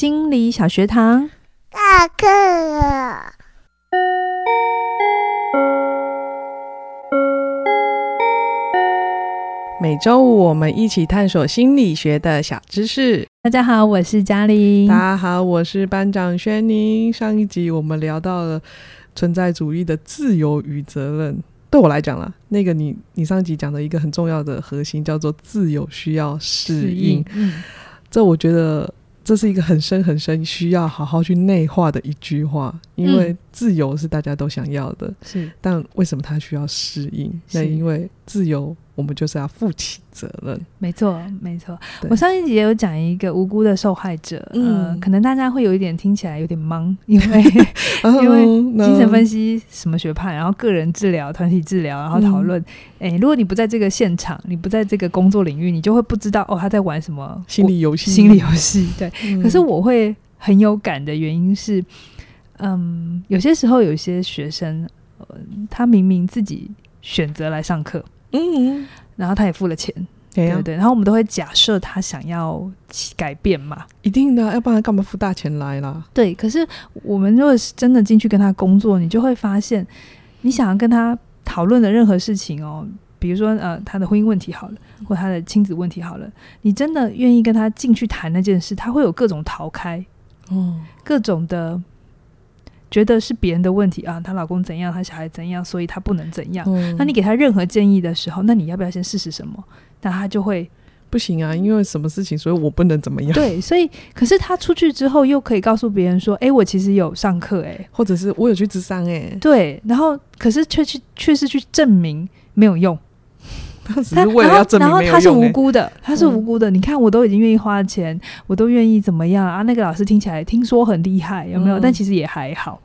心理小学堂，下课了。每周五我们一起探索心理学的小知识。大家好，我是嘉玲。大家好，我是班长轩宁。上一集我们聊到了存在主义的自由与责任。对我来讲啦，那个你你上集讲的一个很重要的核心叫做自由需要适应。嗯，这我觉得。这是一个很深很深，需要好好去内化的一句话，因为自由是大家都想要的，是、嗯，但为什么他需要适应？那因为自由。我们就是要负起责任。没错，没错。我上一集也有讲一个无辜的受害者，嗯、呃，可能大家会有一点听起来有点懵，因为 因为精神分析什么学派，然后个人治疗、团体治疗，然后讨论。哎、嗯，如果你不在这个现场，你不在这个工作领域，你就会不知道哦，他在玩什么心理游戏。心理游戏，对、嗯。可是我会很有感的原因是，嗯，有些时候有些学生，呃，他明明自己选择来上课。嗯，然后他也付了钱，对、啊、对对，然后我们都会假设他想要改变嘛，一定的，要不然干嘛付大钱来啦？对，可是我们如果是真的进去跟他工作，你就会发现，你想要跟他讨论的任何事情哦，比如说呃他的婚姻问题好了，或他的亲子问题好了，你真的愿意跟他进去谈那件事，他会有各种逃开，哦，各种的。觉得是别人的问题啊，她老公怎样，她小孩怎样，所以她不能怎样。嗯。那你给她任何建议的时候，那你要不要先试试什么？那她就会不行啊，因为什么事情，所以我不能怎么样。对，所以可是她出去之后，又可以告诉别人说：“哎、欸，我其实有上课，哎，或者是我有去咨商，哎。”对，然后可是却去却是去证明没有用。他只是为了要证明没有用，欸，然后他是无辜的，他是无辜的。嗯、你看，我都已经愿意花钱，我都愿意怎么样啊？那个老师听起来听说很厉害，有没有？嗯、但其实也还好。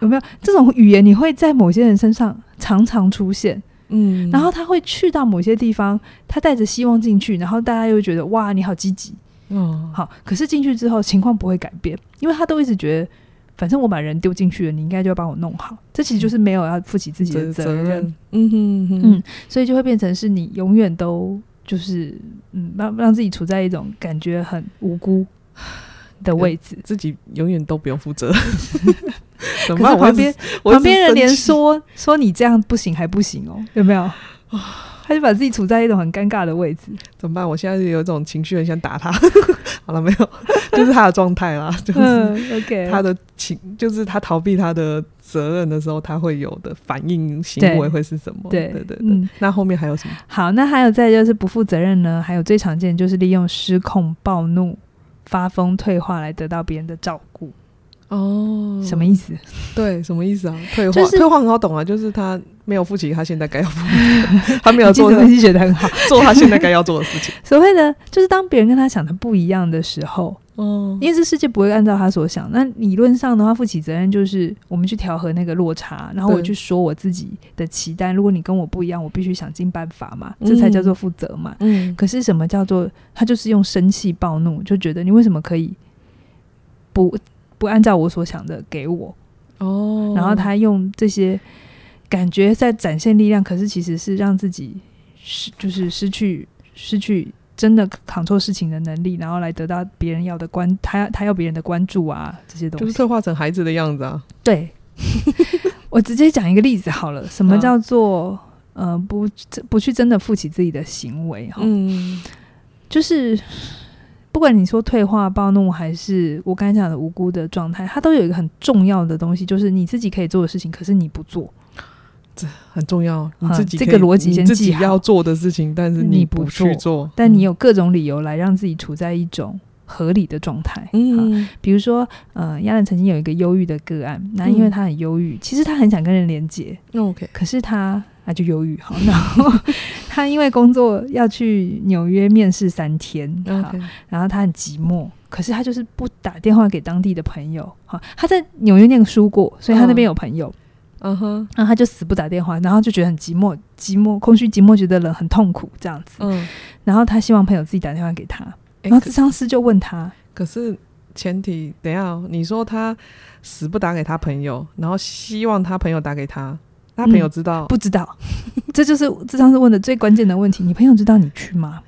有没有这种语言？你会在某些人身上常常出现，嗯，然后他会去到某些地方，他带着希望进去，然后大家又觉得哇，你好积极，嗯，好。可是进去之后，情况不会改变，因为他都一直觉得，反正我把人丢进去了，你应该就要帮我弄好。这其实就是没有要负起自己的责任，嗯哼哼，嗯，所以就会变成是你永远都就是嗯，让让自己处在一种感觉很无辜 的位置，自己永远都不用负责。可是旁边旁边人连说说你这样不行还不行哦，有没有？他就把自己处在一种很尴尬的位置，怎么办？我现在有一种情绪，很想打他。好了没有？就是他的状态啦，就是 OK，他的情，就是他逃避他的责任的时候，他会有的反应行为会是什么？对对对，对，嗯。那后面还有什么？好，那还有再就是不负责任呢？还有最常见就是利用失控、暴怒、发疯、退化来得到别人的照顾。哦，什么意思？对，什么意思啊？退化，就是、退化很好懂啊，就是他没有负起他现在该要负，他没有做，分析学得很好，做他现在该要做的事情。所谓的就是当别人跟他想的不一样的时候，哦，因为这世界不会按照他所想。那理论上的话，负起责任就是我们去调和那个落差，然后我去说我自己的期待。如果你跟我不一样，我必须想尽办法嘛，这才叫做负责嘛。嗯。可是什么叫做他就是用生气暴怒，就觉得你为什么可以不？不按照我所想的给我哦，然后他用这些感觉在展现力量，可是其实是让自己失，就是失去失去真的 control 事情的能力，然后来得到别人要的关，他他要别人的关注啊，这些东西就是策划成孩子的样子啊。对，我直接讲一个例子好了，什么叫做、啊、呃不不去真的负起自己的行为哈？嗯，就是。不管你说退化、暴怒，还是我刚才讲的无辜的状态，它都有一个很重要的东西，就是你自己可以做的事情，可是你不做，这很重要。你自己这个逻辑先记好，要做的事情，但是你不去做，但你有各种理由来让自己处在一种合理的状态。嗯，比如说，呃，亚兰曾经有一个忧郁的个案，那因为他很忧郁，其实他很想跟人连接。OK，可是他。他就忧郁，好，然后他因为工作要去纽约面试三天，好，okay. 然后他很寂寞，可是他就是不打电话给当地的朋友，好，他在纽约念书过，所以他那边有朋友，嗯哼，然后他就死不打电话，然后就觉得很寂寞，寂寞，空虚，寂寞，觉得冷，很痛苦这样子，嗯，然后他希望朋友自己打电话给他，然后智商师就问他，可是前提，等一下，你说他死不打给他朋友，然后希望他朋友打给他。他朋友知道、嗯？不知道，这就是这上次问的最关键的问题。你朋友知道你去吗？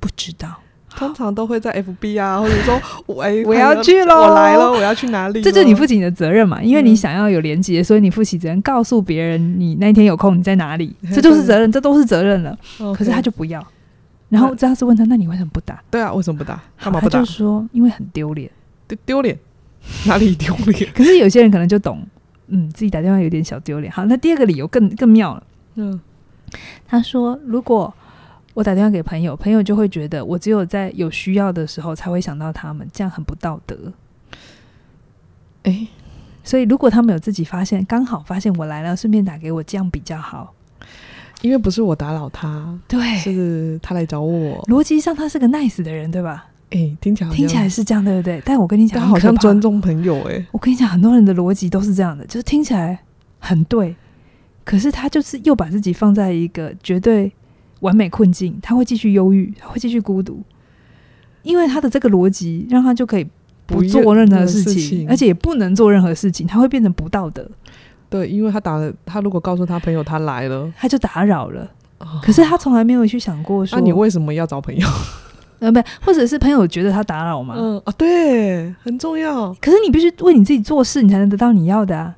不知道。通常都会在 FB 啊，或者说 我哎，我要去喽，我来了，我要去哪里？这就是你负起你的责任嘛，因为你想要有连接，所以你负起责任，告诉别人你那天有空你在哪里，这就是责任，这都是责任了。可是他就不要，然后这样是问他，那你为什么不打？对啊，为什么不打？干嘛不打？他就说因为很丢脸，丢丢脸哪里丢脸？可是有些人可能就懂，嗯，自己打电话有点小丢脸。好，那第二个理由更更妙了，嗯，他说如果。我打电话给朋友，朋友就会觉得我只有在有需要的时候才会想到他们，这样很不道德。诶，所以如果他们有自己发现，刚好发现我来了，顺便打给我，这样比较好。因为不是我打扰他，对，是他来找我。逻辑上他是个 nice 的人，对吧？诶，听起来听起来是这样，对不对？但我跟你讲，他好像尊重朋友。诶，我跟你讲，很多人的逻辑都是这样的，就是听起来很对，可是他就是又把自己放在一个绝对。完美困境，他会继续忧郁，他会继续孤独，因为他的这个逻辑让他就可以不做任何事情，事情而且也不能做任何事情，他会变成不道德。对，因为他打了，他如果告诉他朋友他来了，他就打扰了。哦、可是他从来没有去想过说，那、啊、你为什么要找朋友？呃，不，或者是朋友觉得他打扰吗？嗯啊，对，很重要。可是你必须为你自己做事，你才能得到你要的啊。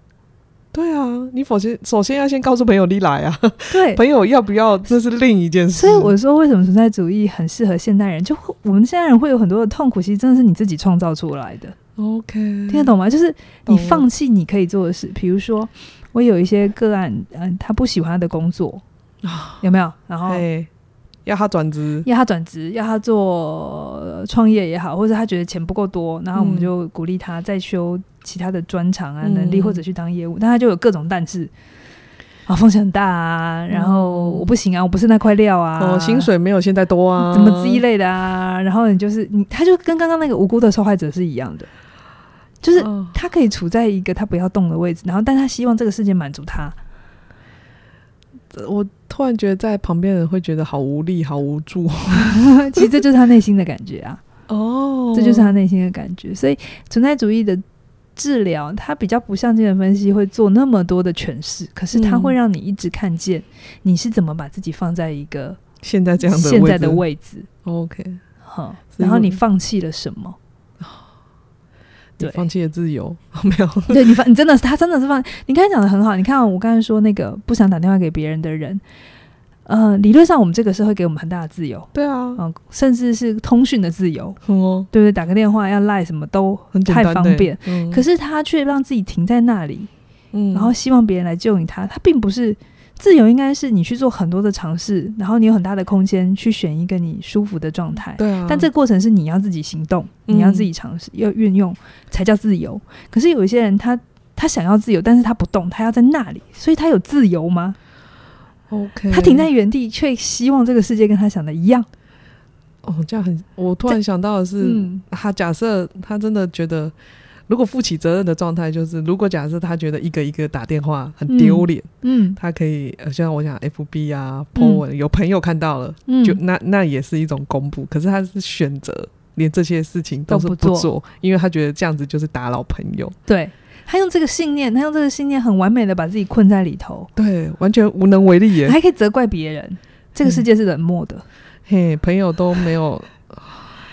对啊，你首先首先要先告诉朋友你来啊，对，朋友要不要这是另一件事。所以我说，为什么存在主义很适合现代人？就我们现代人会有很多的痛苦，其实真的是你自己创造出来的。OK，听得懂吗？就是你放弃你可以做的事，比如说我有一些个案，嗯，他不喜欢他的工作啊，有没有？然后。要他转职，要他转职，要他做创业也好，或者他觉得钱不够多，然后我们就鼓励他再修其他的专长啊、能力，或者去当业务。但他就有各种但是啊，风险很大啊，然后我不行啊，我不是那块料啊，哦，薪水没有现在多啊，怎么之类的啊？然后你就是你，他就跟刚刚那个无辜的受害者是一样的，就是他可以处在一个他不要动的位置，然后但他希望这个世界满足他。我突然觉得在旁边人会觉得好无力、好无助。其实这就是他内心的感觉啊！哦，这就是他内心的感觉。所以存在主义的治疗，它比较不像精神分析会做那么多的诠释，可是它会让你一直看见你是怎么把自己放在一个现在这样的现在的位置。OK，好，然后你放弃了什么？对，放弃了自由，没有。对你放，你真的是他真的是放。你刚才讲的很好，你看我刚才说那个不想打电话给别人的人，呃，理论上我们这个社会给我们很大的自由，对啊，嗯，甚至是通讯的自由，哦，对不对？打个电话要赖什么都很太方便，嗯，可是他却让自己停在那里，嗯，然后希望别人来救你他，他并不是。自由应该是你去做很多的尝试，然后你有很大的空间去选一个你舒服的状态。对啊。但这个过程是你要自己行动，嗯、你要自己尝试，要运用才叫自由。可是有一些人他，他他想要自由，但是他不动，他要在那里，所以他有自由吗？OK。他停在原地，却希望这个世界跟他想的一样。哦，这样很。我突然想到的是，嗯、他假设他真的觉得。如果负起责任的状态，就是如果假设他觉得一个一个打电话很丢脸，嗯，他可以呃，像我讲 FB 啊，po 文，有朋友看到了，嗯，就那那也是一种公布。可是他是选择连这些事情都是不做，不做，因为他觉得这样子就是打扰朋友。对，他用这个信念，他用这个信念很完美的把自己困在里头，对，完全无能为力耶，还可以责怪别人。这个世界是冷漠的，嗯、嘿，朋友都没有。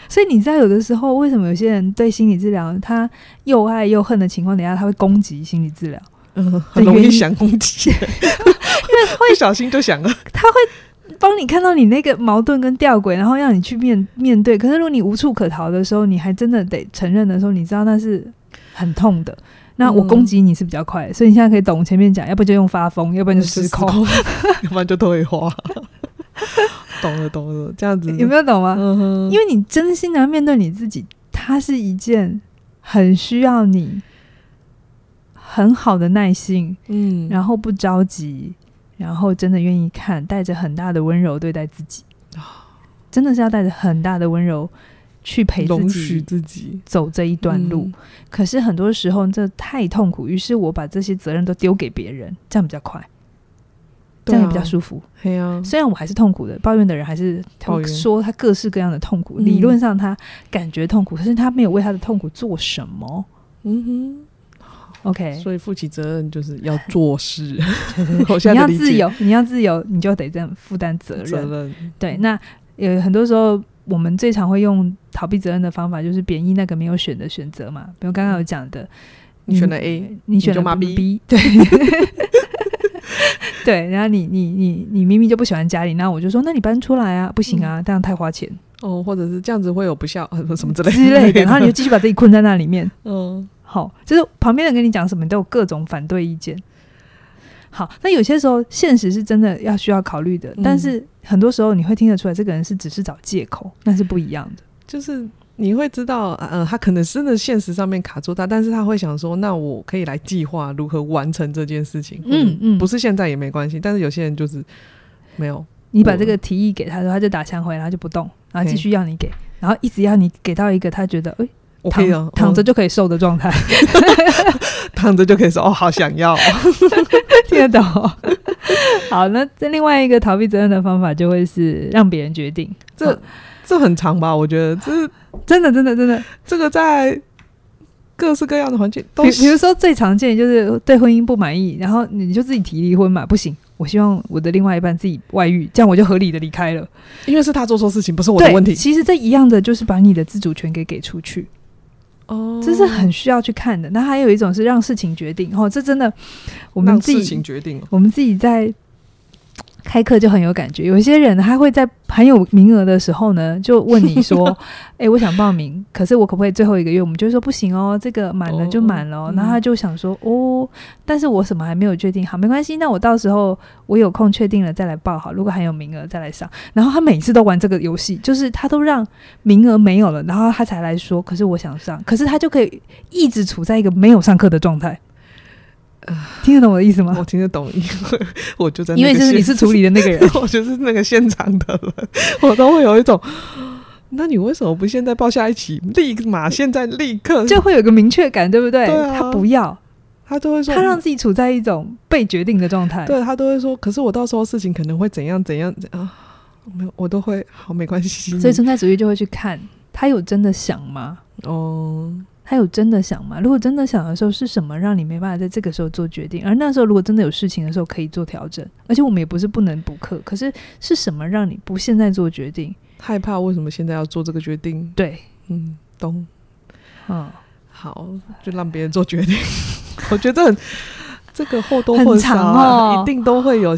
所以你知道，有的时候为什么有些人对心理治疗，他又爱又恨的情况底下，他会攻击心理治疗？嗯，很容易想攻击，因为会不小心就想了。他会帮你看到你那个矛盾跟吊诡，然后让你去面面对。可是如果你无处可逃的时候，你还真的得承认的时候，你知道那是很痛的。那我攻击你是比较快，所以你现在可以懂前面讲，要不就用发疯，要不然就失控，要不然就退化。懂了，懂了，这样子有没有懂吗？因为你真心的面对你自己，它是一件很需要你很好的耐心，嗯，然后不着急，然后真的愿意看，带着很大的温柔对待自己，真的是要带着很大的温柔去陪自己，走这一段路。嗯，可是很多时候这太痛苦，于是我把这些责任都丢给别人，这样比较快。这样也比较舒服。对啊，虽然我还是痛苦的，抱怨的人还是说他各式各样的痛苦。理论上他感觉痛苦，可是他没有为他的痛苦做什么。嗯哼，OK。所以负起责任就是要做事。你要自由，你要自由，你就得这样负担责任。对，那有很多时候我们最常会用逃避责任的方法，就是贬义那个没有选的选择嘛。比如刚刚有讲的，你选了 A，你，你选了 B 对对，然后你你你你明明就不喜欢家里，那我就说，那你搬出来啊，不行啊，这样太花钱哦，或者是这样子会有不孝什么之类之类的，然后你就继续把自己困在那里面。嗯，好，就是旁边人跟你讲什么，你都有各种反对意见。好，那有些时候现实是真的要需要考虑的，嗯，但是很多时候你会听得出来，这个人是只是找借口，那是不一样的。就是你会知道，呃，他可能真的现实上面卡住他，但是他会想说，那我可以来计划如何完成这件事情。嗯嗯，不是现在也没关系，但是有些人就是没有。你把这个提议给他说，他就打枪回来，他就不动，然后继续要你给，然后一直要你给到一个他觉得，哎。躺躺，躺着就可以瘦的状态，躺着就可以瘦哦，好想要，听得懂？好，那这另外一个逃避责任的方法就会是让别人决定，这这很长吧？我觉得这是真的，真的，真的，这个在各式各样的环境都，比比如说最常见就是对婚姻不满意，然后你就自己提离婚嘛，不行，我希望我的另外一半自己外遇，这样我就合理的离开了，因为是他做错事情，不是我的问题。其实这一样的就是把你的自主权给给出去。哦，这是很需要去看的。那还有一种是让事情决定，哦，这真的我们自己事情决定，我们自己在。开课就很有感觉，有一些人他会在很有名额的时候呢，就问你说：“ 哎、欸，我想报名，可是我可不可以最后一个月？”我们就说：“不行哦，这个满了就满了。”然后他就想说：“哦，但是我什么还没有确定好，没关系，那我到时候我有空确定了再来报好，如果还有名额再来上。”然后他每次都玩这个游戏，就是他都让名额没有了，然后他才来说：“可是我想上。”可是他就可以一直处在一个没有上课的状态。听得懂我的意思吗？我听得懂，因为 我就在因为就是你是处理的那个人，我就是那个现场的人，我都会有一种，那你为什么不现在抱下一起？立马现在立刻就会有个明确感，对不对？对啊，他不要，他都会说，他让自己处在一种被决定的状态。对，他都会说，可是我到时候事情可能会怎样怎样怎样啊？没有，我都会好没关系。所以存在主义就会去看他有真的想吗？哦。他有真的想吗？如果真的想的时候，是什么让你没办法在这个时候做决定？而那时候，如果真的有事情的时候，可以做调整。而且我们也不是不能补课，可是是什么让你不现在做决定？害怕？为什么现在要做这个决定？对，嗯，懂。嗯，好，就让别人做决定。我觉得很这个或多或少、啊哦、一定都会有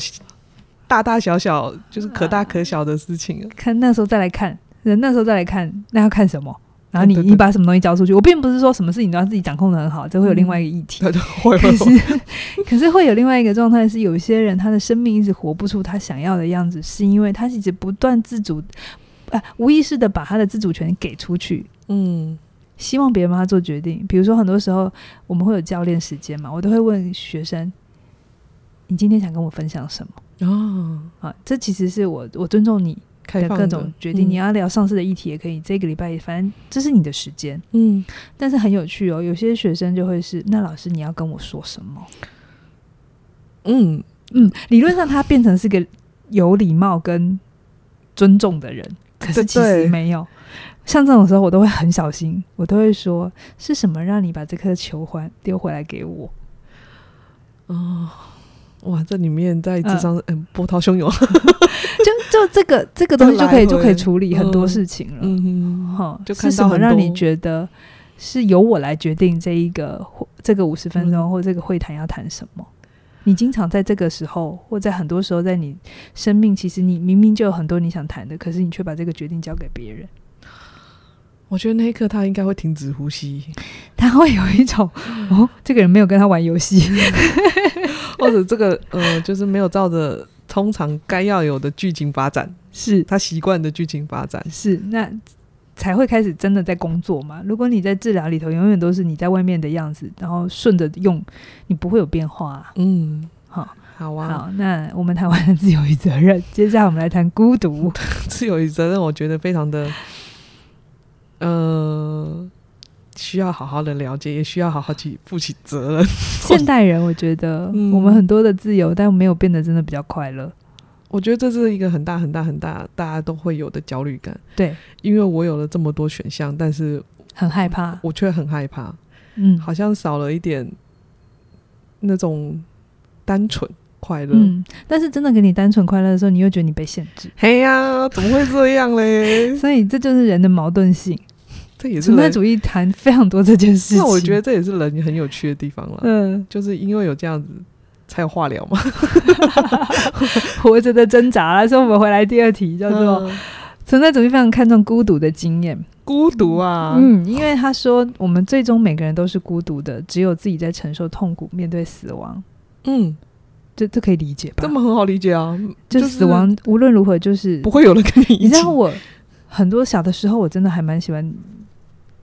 大大小小，就是可大可小的事情、啊。看那时候再来看，人那时候再来看，那要看什么？然后你你把什么东西交出去？我并不是说什么事情都要自己掌控的很好，这会有另外一个议题。嗯、会会可是 可是会有另外一个状态是，有些人他的生命一直活不出他想要的样子，是因为他一直不断自主，啊，无意识的把他的自主权给出去。嗯，希望别人帮他做决定。比如说，很多时候我们会有教练时间嘛，我都会问学生：“你今天想跟我分享什么？”哦，啊，这其实是我我尊重你。的各种决定，你要聊上市的议题也可以。嗯、这个礼拜反正这是你的时间，嗯。但是很有趣哦，有些学生就会是，那老师你要跟我说什么？嗯嗯，理论上他变成是个有礼貌跟尊重的人，可是其实没有。像这种时候，我都会很小心，我都会说是什么让你把这颗球环丢回来给我？哦。哇，这里面在智商，嗯，波涛汹涌，就就这个这个东西就可以就可以处理很多事情了，嗯哼，是什么让你觉得是由我来决定这一个这个五十分钟、嗯、或这个会谈要谈什么？你经常在这个时候，或在很多时候，在你生命，其实你明明就有很多你想谈的，可是你却把这个决定交给别人。我觉得那一刻他应该会停止呼吸，他会有一种 哦，这个人没有跟他玩游戏。或者这个呃，就是没有照着通常该要有的剧情发展，是他习惯的剧情发展，是那才会开始真的在工作嘛。如果你在治疗里头永远都是你在外面的样子，然后顺着用，你不会有变化啊。嗯，好，好啊。好，那我们谈完了自由与责任，接下来我们来谈孤独。自由与责任，我觉得非常的，呃。需要好好的了解，也需要好好去负起责任。现代人，我觉得我们很多的自由，嗯、但没有变得真的比较快乐。我觉得这是一个很大很大很大，大家都会有的焦虑感。对，因为我有了这么多选项，但是很害怕，我却很害怕。嗯，好像少了一点那种单纯。快乐。嗯，但是真的给你单纯快乐的时候，你又觉得你被限制。嘿呀，怎么会这样嘞？所以这就是人的矛盾性。这也是存在主义谈非常多这件事情。那我觉得这也是人很有趣的地方了。嗯，就是因为有这样子，才有话聊嘛。活着的挣扎。所以我们回来第二题，叫做、嗯、存在主义非常看重孤独的经验。孤独啊，嗯，因为他说我们最终每个人都是孤独的，只有自己在承受痛苦，面对死亡。嗯，这这可以理解吧？这么很好理解啊，就死亡、就是、无论如何就是不会有人跟你一起。你知道我很多小的时候，我真的还蛮喜欢。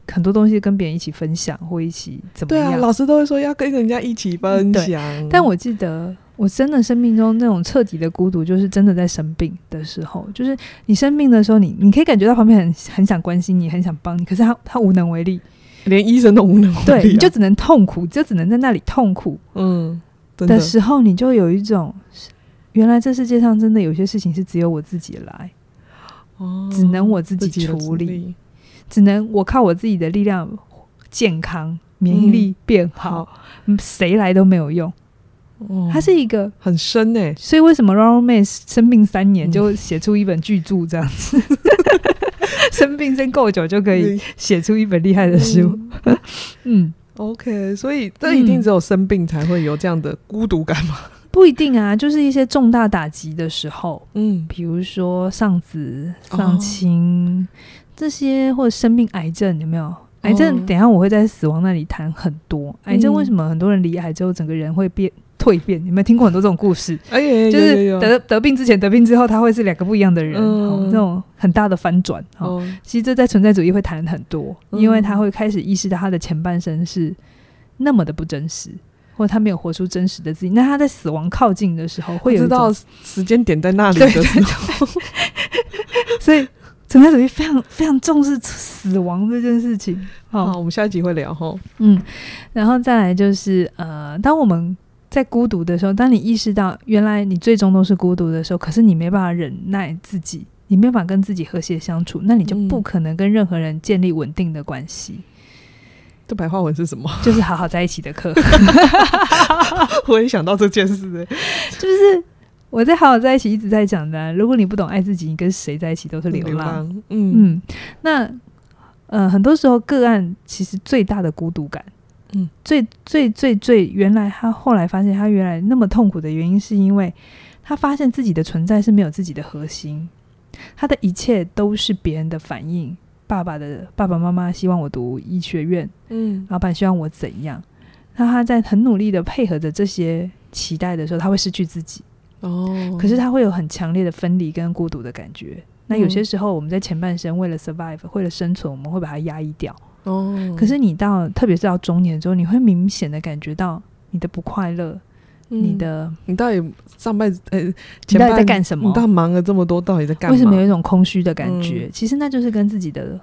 很多东西跟别人一起分享，或一起怎么样？对啊，老师都会说要跟人家一起分享。嗯、但我记得，我真的生命中那种彻底的孤独，就是真的在生病的时候，就是你生病的时候你，你你可以感觉到旁边很很想关心你，很想帮你，可是他他无能为力，连医生都无能为力、啊。对，你就只能痛苦，就只能在那里痛苦。嗯，的时候，你就有一种，原来这世界上真的有些事情是只有我自己来，哦，只能我自己处理。只能我靠我自己的力量，健康免疫力变好，谁、嗯、来都没有用。哦，它是一个很深诶、欸，所以为什么 Ronald May 生病三年就写出一本巨著这样子？嗯、生病生够久就可以写出一本厉害的书。嗯，嗯，OK，所以这一定只有生病才会有这样的孤独感吗？不一定啊，就是一些重大打击的时候，嗯，比如说丧子、丧亲。哦这些或者生病、癌症有没有？癌症，等一下我会在死亡那里谈很多。嗯、癌症为什么很多人离癌之后整个人会变蜕变？有没有听过很多这种故事？哎呀，就是得得病之前、得病之后，他会是两个不一样的人，嗯、这种很大的翻转。哦，其实这在存在主义会谈很多，嗯、因为他会开始意识到他的前半生是那么的不真实，或者他没有活出真实的自己。那他在死亡靠近的时候，会有知道时间点在那里的时候，所以。存在主义非常非常重视死亡这件事情。好，好，我们下一集会聊哈。嗯，然后再来就是呃，当我们在孤独的时候，当你意识到原来你最终都是孤独的时候，可是你没办法忍耐自己，你没办法跟自己和谐相处，那你就不可能跟任何人建立稳定的关系。嗯、这白话文是什么？就是好好在一起的课。我也想到这件事，哎，就是。我在好好在一起一直在讲的、啊，如果你不懂爱自己，你跟谁在一起都是流浪。流浪嗯嗯，那呃，很多时候个案其实最大的孤独感，嗯，最最最最原来他后来发现他原来那么痛苦的原因，是因为他发现自己的存在是没有自己的核心，他的一切都是别人的反应。爸爸的爸爸妈妈希望我读医学院，嗯，老板希望我怎样？那他在很努力的配合着这些期待的时候，他会失去自己。哦，可是他会有很强烈的分离跟孤独的感觉。那有些时候我们在前半生为了 survive，为了生存，我们会把它压抑掉。哦，可是你到特别是到中年之后，你会明显的感觉到你的不快乐，嗯、你的你到底上半呃，你到底在干什么？你到底忙了这么多，到底在干嘛？为什么有一种空虚的感觉？嗯、其实那就是跟自己的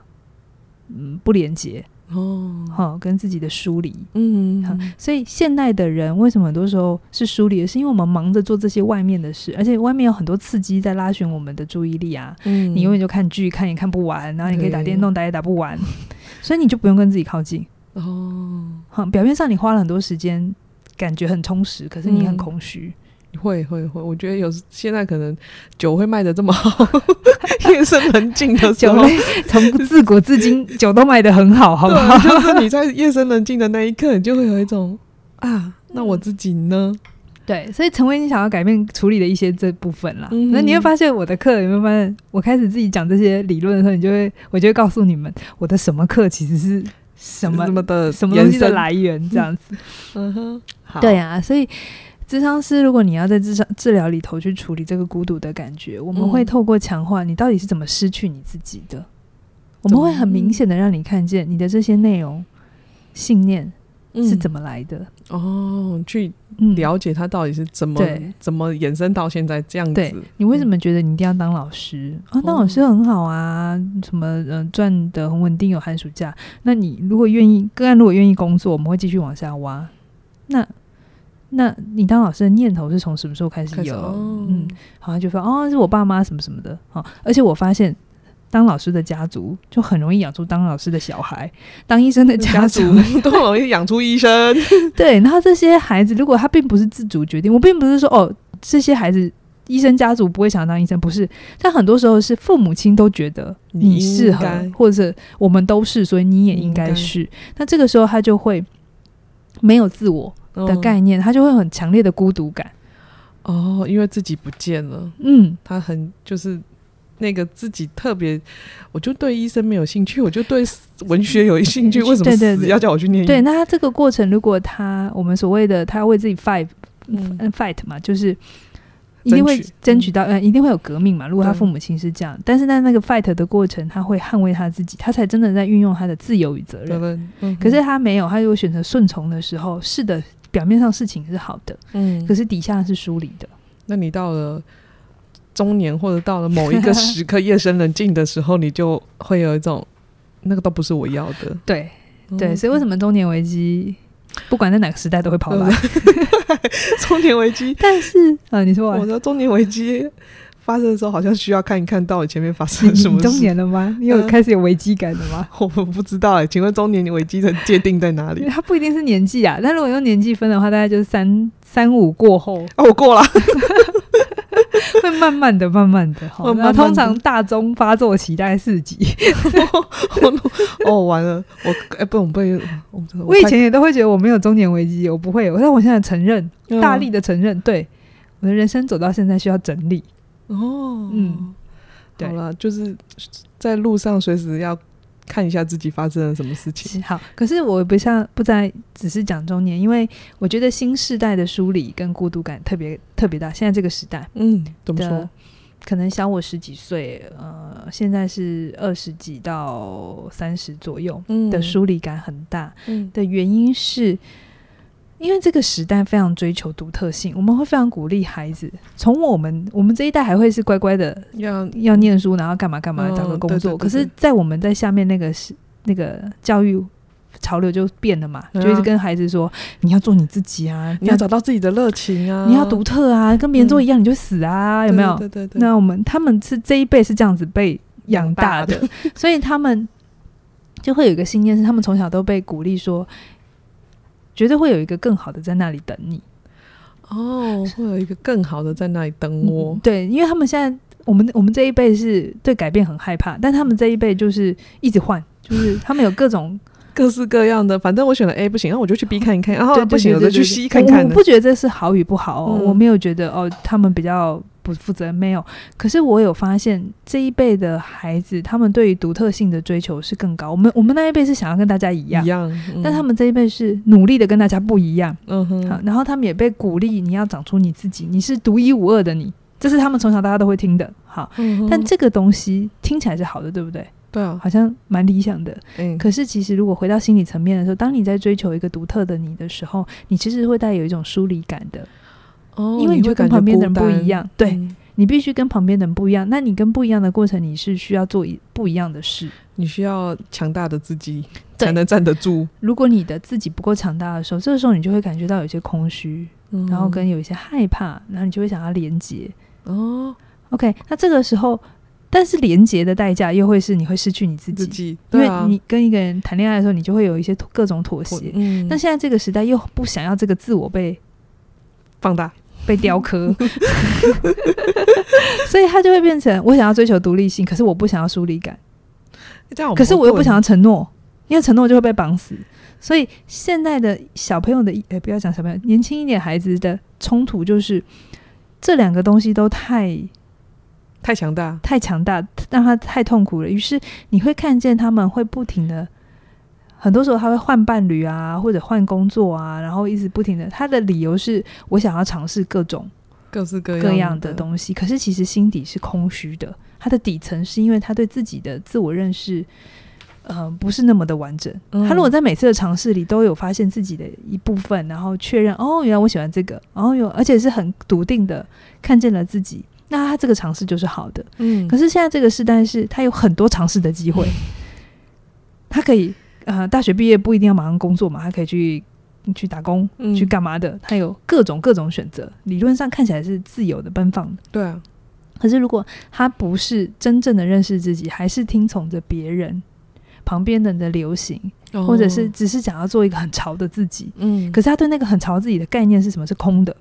嗯不连接。哦，好，跟自己的疏离，嗯，好，所以现代的人为什么很多时候是疏离的？是因为我们忙着做这些外面的事，而且外面有很多刺激在拉寻我们的注意力啊。嗯，你永远就看剧，看也看不完，然后你可以打电动，打也打不完，所以你就不用跟自己靠近。哦，好，表面上你花了很多时间，感觉很充实，可是你很空虚。嗯会会会，我觉得有现在可能酒会卖的这么好，夜深人静的时候，从自古至今 酒都卖的很好，好不好？就是你在夜深人静的那一刻，你就会有一种啊，那我自己呢？对，所以成为你想要改变处理的一些这部分啦。那、嗯、你会发现我的课有没有发现？我开始自己讲这些理论的时候，你就会，我就会告诉你们，我的什么课其实是什么什么的什么东西的来源，这样子。嗯哼，好，对啊，所以。咨商师，如果你要在智商治疗里头去处理这个孤独的感觉，我们会透过强化你到底是怎么失去你自己的，我们会很明显的让你看见你的这些内容、信念是怎么来的、嗯、哦，去了解他到底是怎么、嗯、怎么衍生到现在这样子。对，你为什么觉得你一定要当老师？啊？当老师很好啊，什么嗯赚的很稳定，有寒暑假。那你如果愿意，个案如果愿意工作，我们会继续往下挖。那那你当老师的念头是从什么时候开始有？嗯，好像就说哦，是我爸妈什么什么的。好，而且我发现当老师的家族就很容易养出当老师的小孩，当医生的家族 都容易养出医生。对，然后这些孩子如果他并不是自主决定，我并不是说哦，这些孩子医生家族不会想当医生，不是。但很多时候是父母亲都觉得你适合，或者是我们都是，所以你也应该是。那这个时候他就会没有自我的概念，他就会很强烈的孤独感。哦，因为自己不见了。嗯，他很就是。那个自己特别，我就对医生没有兴趣，我就对文学有兴趣。为什么死要叫我去念？对，那他这个过程，如果他我们所谓的他要为自己 fight，嗯，fight 嘛，就是一定会争取到，嗯，一定会有革命嘛。如果他父母亲是这样，但是在那个 fight 的过程，他会捍卫他自己，他才真的在运用他的自由与责任。嗯，可是他没有，他如果选择顺从的时候，是的，表面上事情是好的，嗯，可是底下是疏离的。那你到了。中年或者到了某一个时刻，夜深人静的时候，你就会有一种那个都不是我要的。对对，所以为什么中年危机，不管在哪个时代都会跑来 中年危机？但是啊，你说我说中年危机发生的时候，好像需要看一看到底前面发生了什么事。中年了吗？你有开始有危机感了吗？我不知道哎，请问中年危机的界定在哪里？它不一定是年纪啊，但如果用年纪分的话，大概就是三三五过后。哦，我过了。会慢慢的、慢慢的，慢慢的通常大中发作期大概四级。哦，完了，我哎、欸，不，我不会。我，我以前也都会觉得我没有中年危机，我不会。但我现在承认，大力的承认，对我的人生走到现在需要整理。哦，嗯，好了，就是在路上随时要。看一下自己发生了什么事情。好，可是我不像不再只是讲中年，因为我觉得新时代的梳理跟孤独感特别特别大。现在这个时代，嗯，怎么说？可能小我十几岁，呃，现在是二十几到三十左右的梳理感很大。嗯，的原因是。因为这个时代非常追求独特性，我们会非常鼓励孩子。从我们我们这一代还会是乖乖的要要念书，然后干嘛干嘛找个工作。可是，在我们在下面那个是那个教育潮流就变了嘛，就一直跟孩子说：你要做你自己啊，你要找到自己的热情啊，你要独特啊，跟别人做一样你就死啊，有没有？对对对。那我们他们是这一辈是这样子被养大的，所以他们就会有一个信念，是他们从小都被鼓励说。绝对会有一个更好的在那里等你，哦，会有一个更好的在那里等我。嗯、对，因为他们现在，我们我们这一辈是对改变很害怕，但他们这一辈就是一直换，就是他们有各种各式各样的。反正我选了 A 不行，那我就去 B 看一看，然后不行，我就去 C 看看。我不觉得这是好与不好，哦，嗯、我没有觉得哦，他们比较。不负责没有，可是我有发现这一辈的孩子，他们对于独特性的追求是更高。我们我们那一辈是想要跟大家一样，一样，嗯、但他们这一辈是努力的跟大家不一样。嗯哼，好，然后他们也被鼓励，你要长出你自己，你是独一无二的你，这是他们从小大家都会听的。好，嗯、但这个东西听起来是好的，对不对？对啊，好像蛮理想的。嗯，可是其实如果回到心理层面的时候，当你在追求一个独特的你的时候，你其实会带有一种疏离感的。哦，因为你就跟旁边的人不一样，对。嗯你必须跟旁边的人不一样，那你跟不一样的过程，你是需要做一不一样的事。你需要强大的自己才能站得住。如果你的自己不够强大的时候，这个时候你就会感觉到有些空虚，嗯、然后跟有一些害怕，然后你就会想要连接。哦，OK，那这个时候，但是连接的代价又会是你会失去你自己，自己对啊、因为你跟一个人谈恋爱的时候，你就会有一些各种妥协。嗯，但现在这个时代又不想要这个自我被放大。被雕刻，所以他就会变成我想要追求独立性，可是我不想要疏离感。可是我又不想要承诺，因为承诺就会被绑死。所以现在的小朋友的，诶、欸，不要讲小朋友，年轻一点孩子的冲突就是这两个东西都太太强大，太强大，让他太痛苦了。于是你会看见他们会不停的。很多时候他会换伴侣啊，或者换工作啊，然后一直不停的。他的理由是我想要尝试各种各式各各样的东西，可是其实心底是空虚的。他的底层是因为他对自己的自我认识，呃，不是那么的完整。嗯、他如果在每次的尝试里都有发现自己的一部分，然后确认哦，原来我喜欢这个，然后有而且是很笃定的看见了自己，那他这个尝试就是好的。嗯，可是现在这个时代是他有很多尝试的机会，他可以。呃，大学毕业不一定要马上工作嘛，他可以去去打工，嗯、去干嘛的？他有各种各种选择，理论上看起来是自由的、奔放的。对啊，可是如果他不是真正的认识自己，还是听从着别人旁边人的流行，哦、或者是只是想要做一个很潮的自己，嗯，可是他对那个很潮自己的概念是什么？是空的，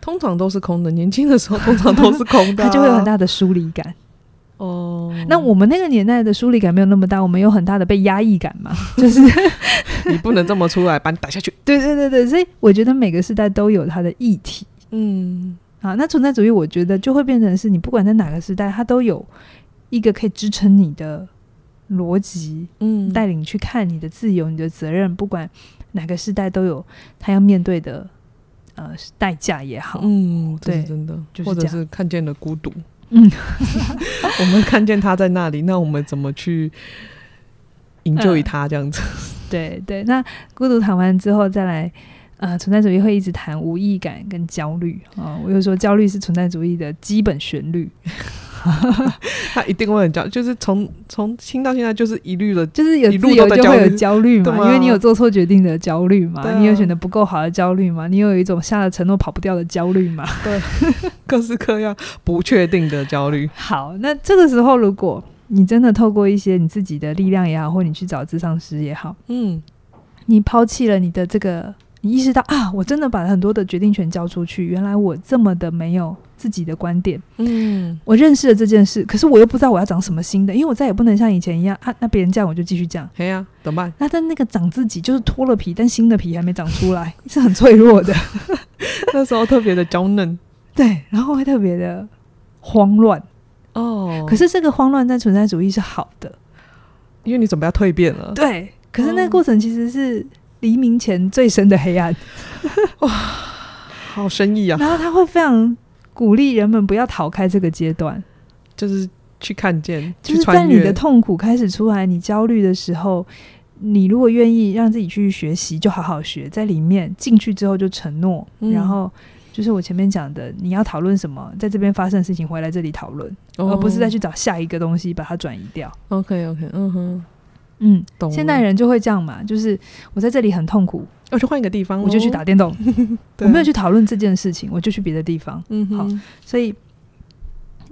通常都是空的。年轻的时候通常都是空的、啊，他就会有很大的疏离感。哦，那我们那个年代的疏离感没有那么大，我们有很大的被压抑感嘛？就是你不能这么出来，把你打下去。对对对对，所以我觉得每个时代都有它的议题。嗯，好，那存在主义，我觉得就会变成是你不管在哪个时代，它都有一个可以支撑你的逻辑，嗯，带领你去看你的自由、你的责任，不管哪个时代都有他要面对的呃代价也好。嗯，对，真的，或者是看见了孤独。嗯，我们看见他在那里，那我们怎么去营救于他这样子？嗯、对对，那孤独谈完之后，再来呃，存在主义会一直谈无意义感跟焦虑啊、哦。我就说焦虑是存在主义的基本旋律。他一定会很焦，就是从从听到现在就是一律的，就是有自由就会有焦虑嘛，因为你有做错决定的焦虑嘛，啊、你有选择不够好的焦虑嘛，你有一种下了承诺跑不掉的焦虑嘛，对，各式各样不确定的焦虑。好，那这个时候如果你真的透过一些你自己的力量也好，或你去找智商师也好，嗯，你抛弃了你的这个。你意识到啊，我真的把很多的决定权交出去。原来我这么的没有自己的观点。嗯，我认识了这件事，可是我又不知道我要长什么新的，因为我再也不能像以前一样啊。那别人这样我就继续这样。对呀，怎么办？那但那个长自己就是脱了皮，但新的皮还没长出来，是很脆弱的。那时候特别的娇嫩，对，然后会特别的慌乱。哦，可是这个慌乱在存在主义是好的，因为你准备要蜕变了。对，可是那个过程其实是。黎明前最深的黑暗，哇，好深意啊！然后他会非常鼓励人们不要逃开这个阶段，就是去看见，就是在你的痛苦开始出来、你焦虑的时候，你如果愿意让自己去学习，就好好学，在里面进去之后就承诺，嗯、然后就是我前面讲的，你要讨论什么，在这边发生的事情，回来这里讨论，哦、而不是再去找下一个东西把它转移掉。OK，OK，okay, okay, 嗯哼。嗯，懂。现代人就会这样嘛，就是我在这里很痛苦，我去换一个地方，我就去打电动。我没有去讨论这件事情，我就去别的地方。嗯，好，所以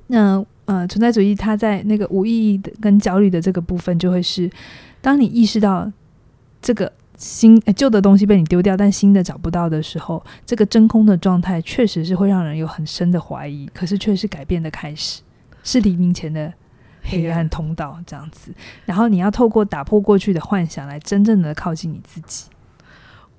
那呃，存在主义它在那个无意义的跟焦虑的这个部分，就会是当你意识到这个新旧的东西被你丢掉，但新的找不到的时候，这个真空的状态确实是会让人有很深的怀疑，可是却是改变的开始，是黎明前的。黑暗通道这样子，然后你要透过打破过去的幻想，来真正的靠近你自己。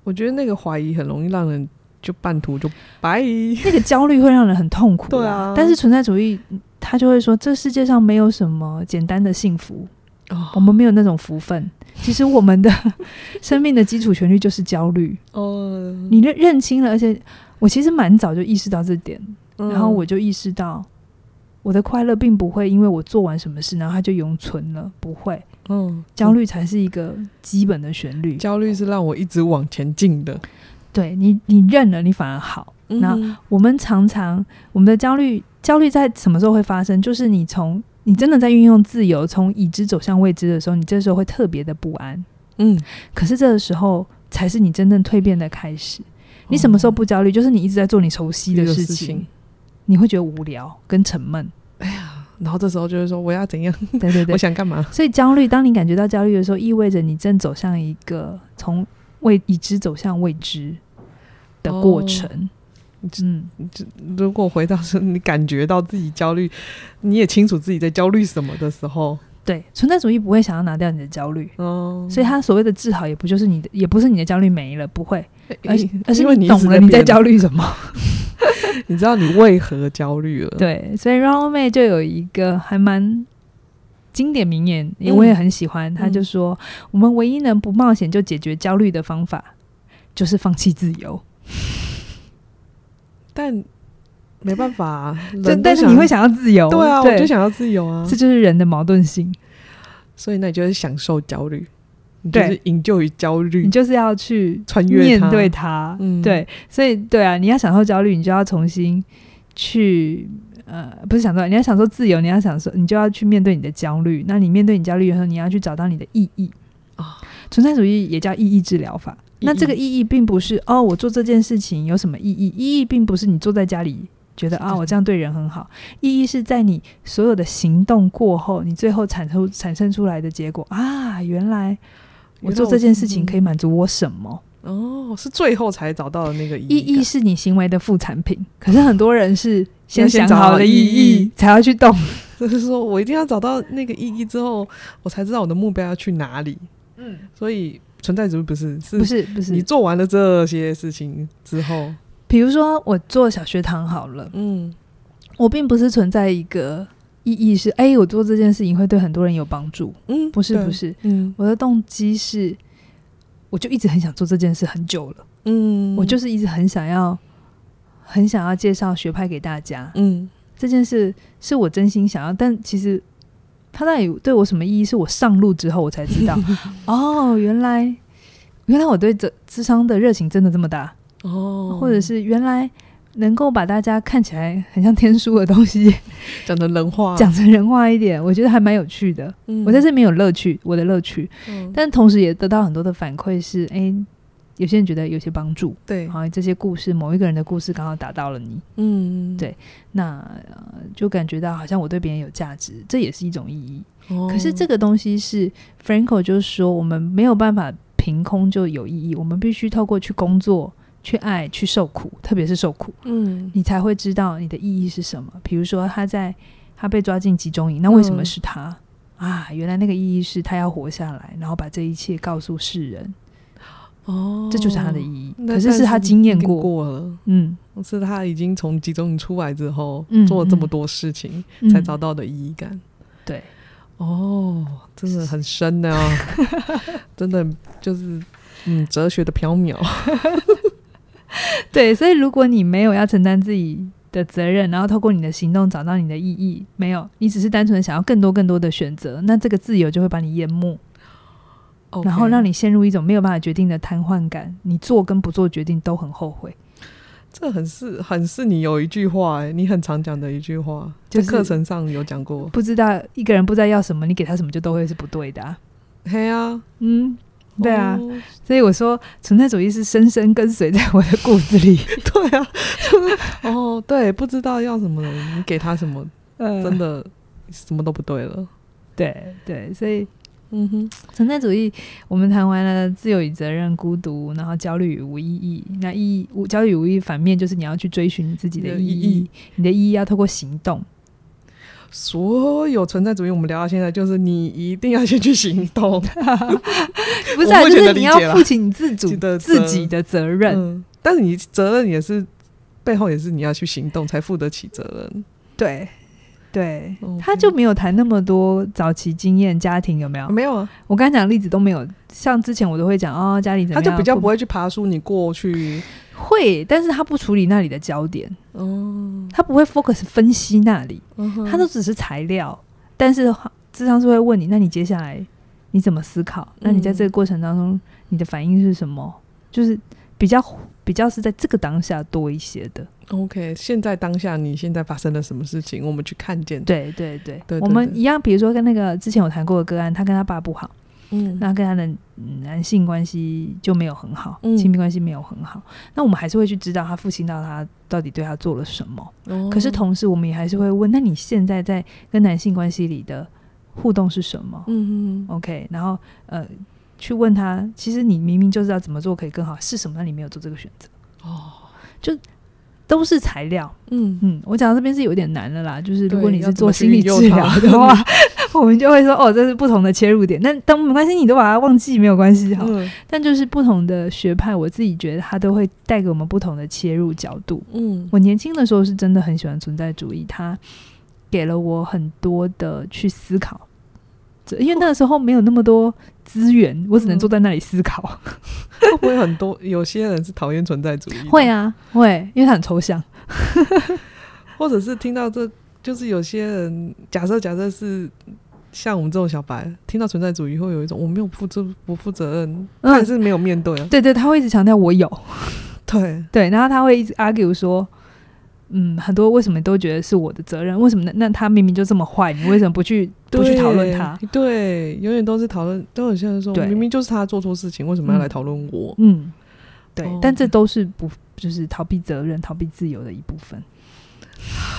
我觉得那个怀疑很容易让人就半途就拜，那个焦虑会让人很痛苦。对啊，但是存在主义他就会说，这世界上没有什么简单的幸福，哦，我们没有那种福分。其实我们的 生命的基础旋律就是焦虑。哦，你认认清了，而且我其实蛮早就意识到这点，嗯，然后我就意识到。我的快乐并不会因为我做完什么事，然后它就永存了，不会。嗯，焦虑才是一个基本的旋律。焦虑是让我一直往前进的。对你，你认了，你反而好。那、我们常常，我们的焦虑，焦虑在什么时候会发生？就是你从你真的在运用自由，从已知走向未知的时候，你这时候会特别的不安。嗯，可是这个时候才是你真正蜕变的开始。你什么时候不焦虑？就是你一直在做你熟悉的事情。你会觉得无聊跟沉闷，哎呀，然后这时候就是说我要怎样？对对对，我想干嘛？所以焦虑，当你感觉到焦虑的时候，意味着你正走向一个从未已知走向未知的过程。哦、嗯，如果回到说你感觉到自己焦虑，你也清楚自己在焦虑什么的时候，对，存在主义不会想要拿掉你的焦虑。哦，所以他所谓的治好，也不就是你的，也不是你的焦虑没了，不会，而因为而是你懂了你在焦虑什么。你知道你为何焦虑了？对，所以 Rollo May 就有一个还蛮经典名言，因为我也很喜欢。嗯、他就说：“嗯、我们唯一能不冒险就解决焦虑的方法，就是放弃自由。”但没办法、啊，但是你会想要自由，对啊，对我就想要自由啊，这就是人的矛盾性。所以那你就是享受焦虑。你就是营救与焦虑，你就是要去穿越面对它。嗯，对，所以对啊，你要享受焦虑，你就要重新去呃，不是享受，你要享受自由，你要享受，你就要去面对你的焦虑。那你面对你焦虑的时候，你要去找到你的意义啊。哦、存在主义也叫意义治疗法。那这个意义并不是哦，我做这件事情有什么意义？意义并不是你坐在家里觉得啊，我这样对人很好。意义是在你所有的行动过后，你最后产出产生出来的结果啊，原来我做这件事情可以满足我什么？哦，是最后才找到的那个意义。意义是你行为的副产品，可是很多人是先想好了意义 才要去动，就是说我一定要找到那个意义之后，我才知道我的目标要去哪里。嗯，所以存在主义不是，是不是不是你做完了这些事情之后，比如说我做小学堂好了，嗯，我并不是存在一个意义是，哎，我做这件事情会对很多人有帮助，嗯，不是不是，嗯，我的动机是。我就一直很想做这件事很久了，嗯，我就是一直很想要，很想要介绍学派给大家，嗯，这件事是我真心想要，但其实他到底对我什么意义？是我上路之后我才知道，哦，原来原来我对这智商的热情真的这么大，哦，或者是原来。能够把大家看起来很像天书的东西 讲成人话，讲成人话一点，我觉得还蛮有趣的。嗯、我在这边有乐趣，我的乐趣，嗯、但同时也得到很多的反馈，是哎、欸，有些人觉得有些帮助。对，好像这些故事，某一个人的故事刚好打到了你。嗯，对，那、呃、就感觉到好像我对别人有价值，这也是一种意义。哦、可是这个东西是 Franco 就是说，我们没有办法凭空就有意义，我们必须透过去工作。去爱，去受苦，特别是受苦，嗯，你才会知道你的意义是什么。比如说，他在他被抓进集中营，那为什么是他、嗯、啊？原来那个意义是他要活下来，然后把这一切告诉世人。哦，这就是他的意义。可是是他经验过，过了，嗯，是他已经从集中营出来之后，嗯、做了这么多事情，嗯、才找到的意义感。对，哦，真的很深的啊，真的就是嗯，哲学的缥缈。对，所以如果你没有要承担自己的责任，然后透过你的行动找到你的意义，没有，你只是单纯的想要更多更多的选择，那这个自由就会把你淹没，Okay. 然后让你陷入一种没有办法决定的瘫痪感。你做跟不做决定都很后悔。这很是很是你有一句话，哎，你很常讲的一句话，就课程上有讲过。不知道一个人不知道要什么，你给他什么就都会是不对的啊。嘿啊，嗯。对啊，哦、所以我说存在主义是深深跟随在我的骨子里。对啊，哦，对，不知道要什么，你给他什么，呃、真的什么都不对了。对对，所以，嗯哼，存在主义，我们谈完了自由与责任、孤独，然后焦虑与无意义。那意义无焦虑与无意义反面就是你要去追寻你自己的意义你的意义要透过行动。所有存在主义，我们聊到现在，就是你一定要先去行动，不是、啊，就是你要负起你自主的自己的责任。嗯、但是你责任也是背后也是你要去行动才负得起责任。对对，他就没有谈那么多早期经验、家庭有没有？没有啊，我刚才讲的例子都没有。像之前我都会讲哦，家里怎么样，他就比较不会去爬梳你过去。会，但是他不处理那里的焦点，哦，他不会 focus 分析那里，嗯、他都只是材料。但是智商是会问你，那你接下来你怎么思考？嗯、那你在这个过程当中，你的反应是什么？就是比较比较是在这个当下多一些的。OK，现在当下你现在发生了什么事情？我们去看见。对对对，对对对，我们一样，比如说跟那个之前有谈过的个案，他跟他爸不好。嗯，那跟他的男性关系就没有很好，亲、嗯、密关系没有很好。那我们还是会去知道他父亲到他到底对他做了什么。哦、可是同时，我们也还是会问：那你现在在跟男性关系里的互动是什么？嗯嗯 OK，然后呃，去问他，其实你明明就知道怎么做可以更好，是什么让你没有做这个选择？哦，就都是材料。嗯嗯，我讲到这边是有点难的啦，就是如果你是做心理治疗的话。我们就会说哦，这是不同的切入点。但当没关系，你都把它忘记没有关系哈。嗯、但就是不同的学派，我自己觉得它都会带给我们不同的切入角度。嗯，我年轻的时候是真的很喜欢存在主义，它给了我很多的去思考。因为那个时候没有那么多资源，嗯、我只能坐在那里思考。会不会很多有些人是讨厌存在主义？会啊，会，因为它很抽象，或者是听到这。就是有些人假设假设是像我们这种小白，听到存在主义会有一种我没有负责不负责任，他还是没有面对啊。对对，他会一直强调我有，对对，然后他会一直 argue 说，嗯，很多为什么都觉得是我的责任？为什么呢那他明明就这么坏，你为什么不去不去讨论他？对，永远都是讨论，都很像是说，明明就是他做错事情，为什么要来讨论我？嗯，对，哦、但这都是不就是逃避责任、逃避自由的一部分。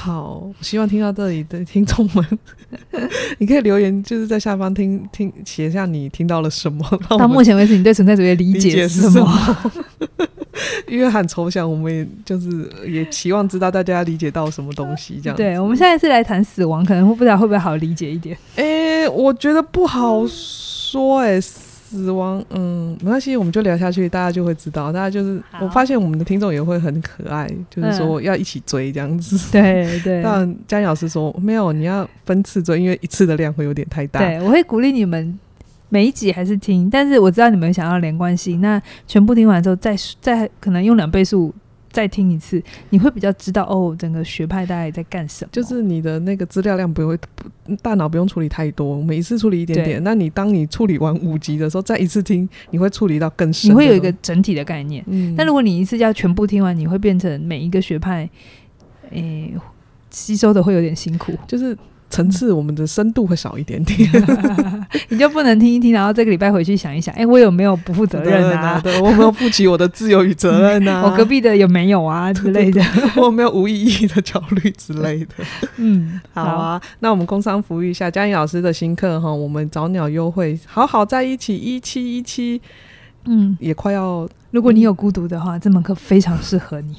好，我希望听到这里的听众们，你可以留言，就是在下方听听写下你听到了什么。到目前为止，你对存在主义的理解是什么？因为很抽象，我们也就是也期望知道大家理解到什么东西。这样，对，我们现在是来谈死亡，可能会不知道会不会好理解一点。哎、欸，我觉得不好说、欸。诶。死亡，嗯，没关系，我们就聊下去，大家就会知道。大家就是，我发现我们的听众也会很可爱，就是说要一起追这样子。嗯、对对。但佳怡老师说没有，你要分次追，因为一次的量会有点太大。对，我会鼓励你们每一集还是听，但是我知道你们想要连贯性，那全部听完之后再再可能用两倍速。再听一次，你会比较知道哦，整个学派大概在干什么？就是你的那个资料量不会，大脑不用处理太多，每一次处理一点点。那你当你处理完五集的时候，再一次听，你会处理到更深。你会有一个整体的概念。嗯。但如果你一次要全部听完，你会变成每一个学派，诶、欸，吸收的会有点辛苦。就是。层次，我们的深度会少一点点，你就不能听一听，然后这个礼拜回去想一想，哎、欸，我有没有不负责任啊？对，我没有负起我的自由与责任啊？我隔壁的有没有啊之类的？我没有无意义的焦虑之类的。嗯，好啊，好，那我们工商服务一下佳颖老师的新课哈，我们早鸟优惠，好好在一起一七一七，嗯，也快要。如果你有孤独的话，这门课非常适合你。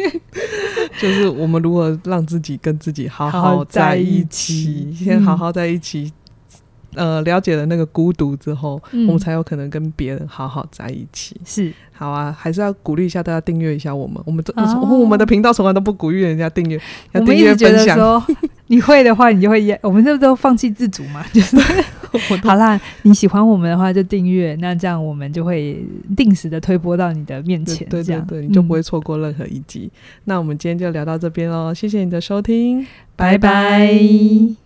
就是我们如何让自己跟自己好好在一起，好好先好好在一起。嗯、呃，了解了那个孤独之后，嗯、我们才有可能跟别人好好在一起。是，好啊，还是要鼓励一下大家订阅一下我们。我们这、哦、我们的频道从来都不鼓励人家订阅，要订阅分享。说你会的话，你就会。我们这都放弃自主嘛，就是。好啦，你喜欢我们的话就订阅，那这样我们就会定时的推播到你的面前，对对对，你就不会错过任何一集。嗯、那我们今天就聊到这边喽，谢谢你的收听，拜拜。拜拜。